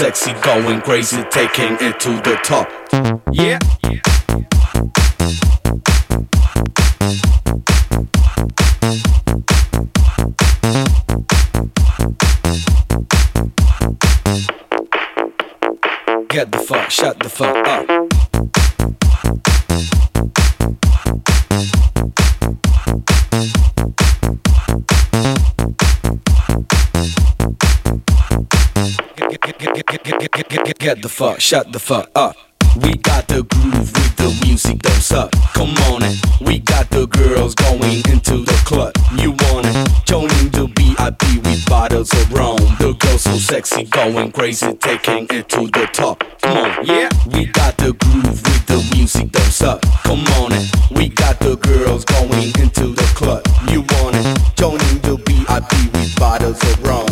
sexy, going crazy, taking it to the top. Yeah. Shut the fuck up. We got the groove with the music, don't suck. Come on it. We got the girls going into the club. You want it? Joining the VIP with bottles of rum. The girls so sexy, going crazy, taking it to the top. Come on, yeah. We got the groove with the music, don't suck. Come on it. We got the girls going into the club. You want it? Joining the VIP with bottles of rum.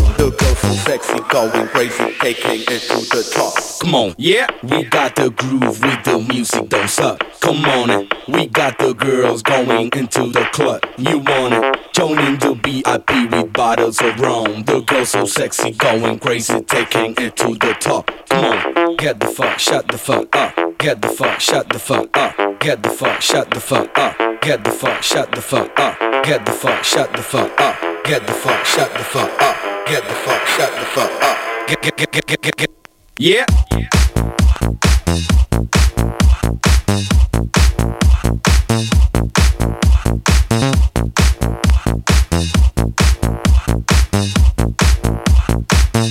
The girls so sexy, going crazy, taking it to the top. Come on, yeah. We got the groove with the music, don't suck. Come on it. We got the girls going into the club. You want it? Joining the VIP with bottles of rum. The girls so sexy, going crazy, taking it to the top. Come on, get the fuck, shut the fuck up. Get the fuck, shut the fuck up. Get the fuck, shut the fuck up. Get the fuck, shut the fuck up. Get the fuck, shut the fuck up. Get the fuck, shut the fuck up. Get the fuck, shut the fuck up. Get, get, get, get, get, get, get. Yeah.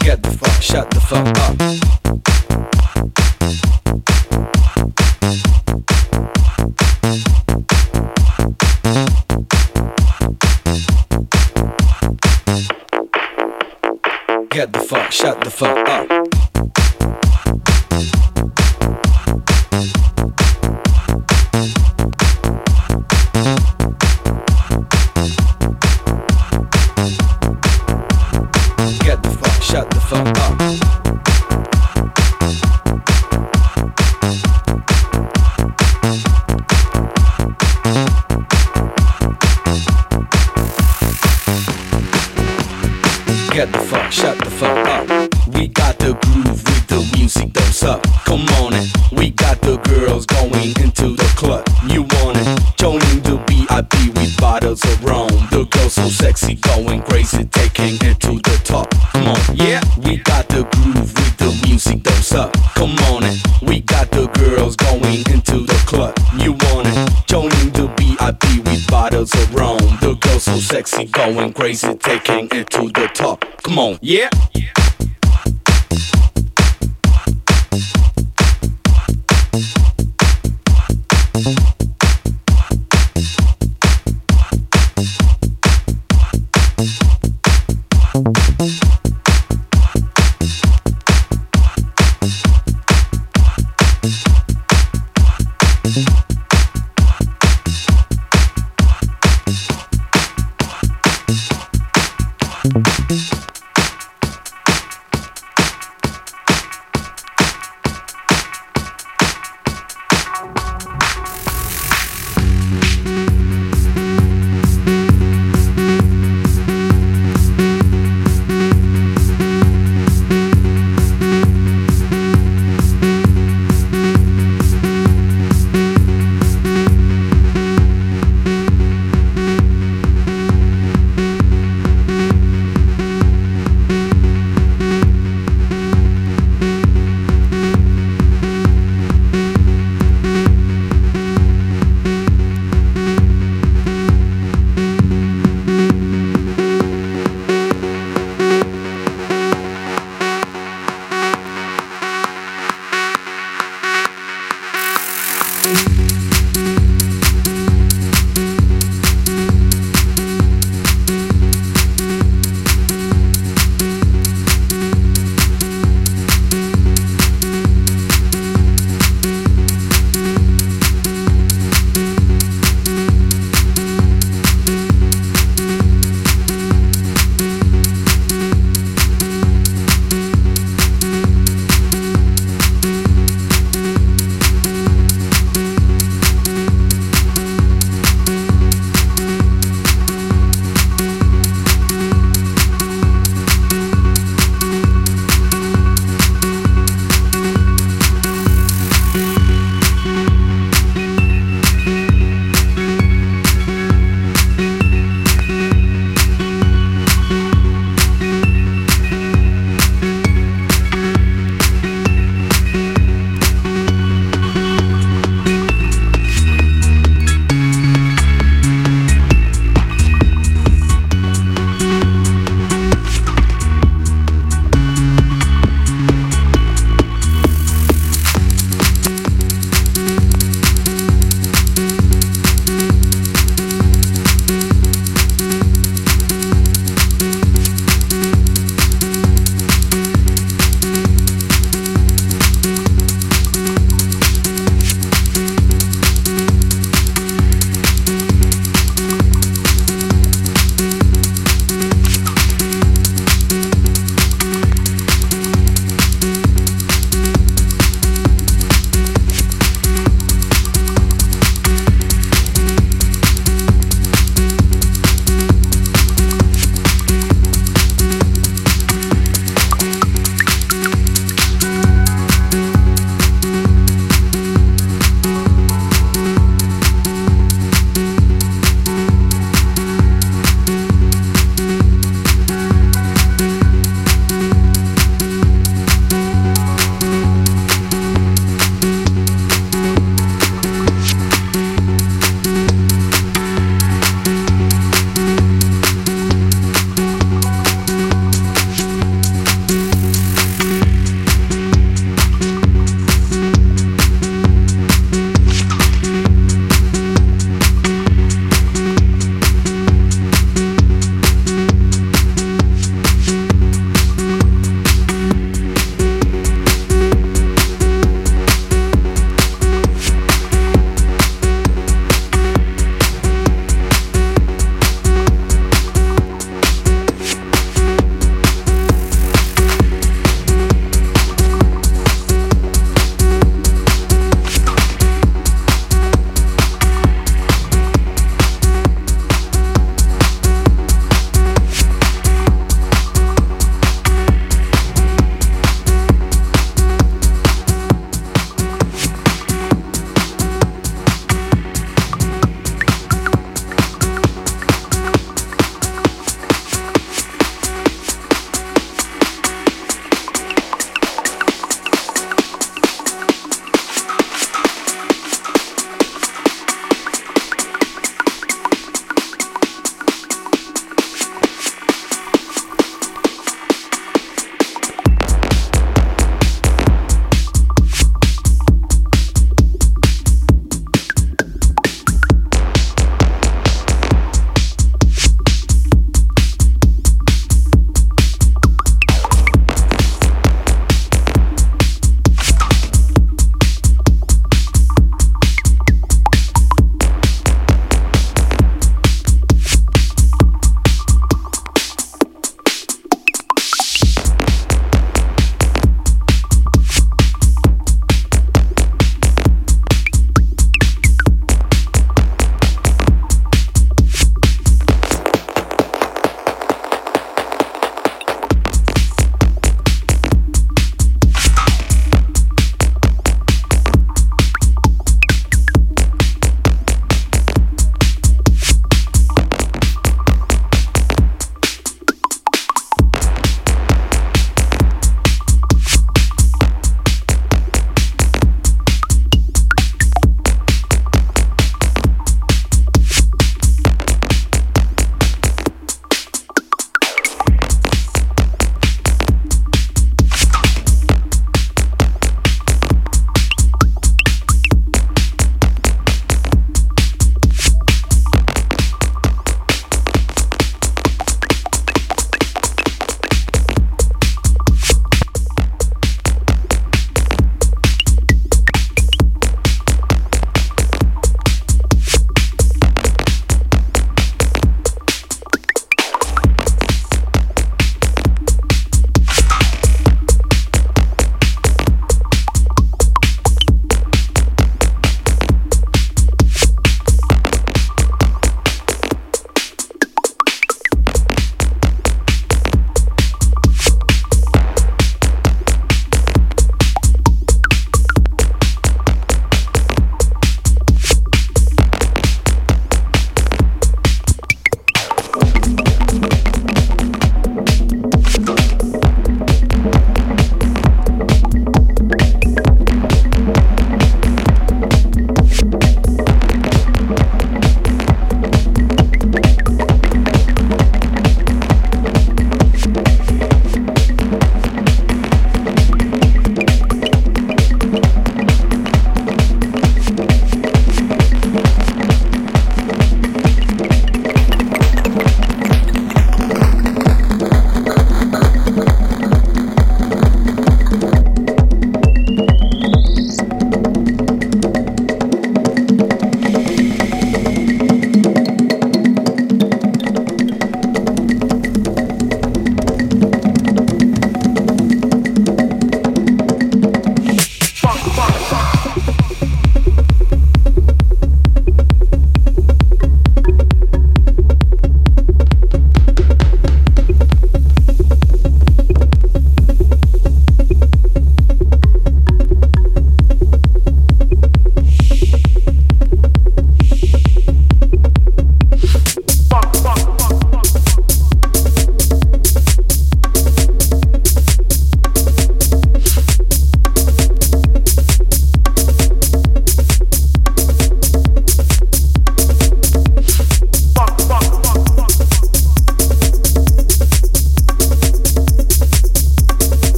Get the fuck, shut the fuck up. Get the fuck, shut the fuck up. Girls going into the club. You want it? Joining the VIP with bottles of rum. The girls so sexy, going crazy, taking it to the top. Come on, yeah. We got the groove with the music, don't suck. Come on it. We got the girls going into the club. You want it? Joining the VIP with bottles of rum. The girls so sexy, going crazy, taking it to the top. Come on, yeah.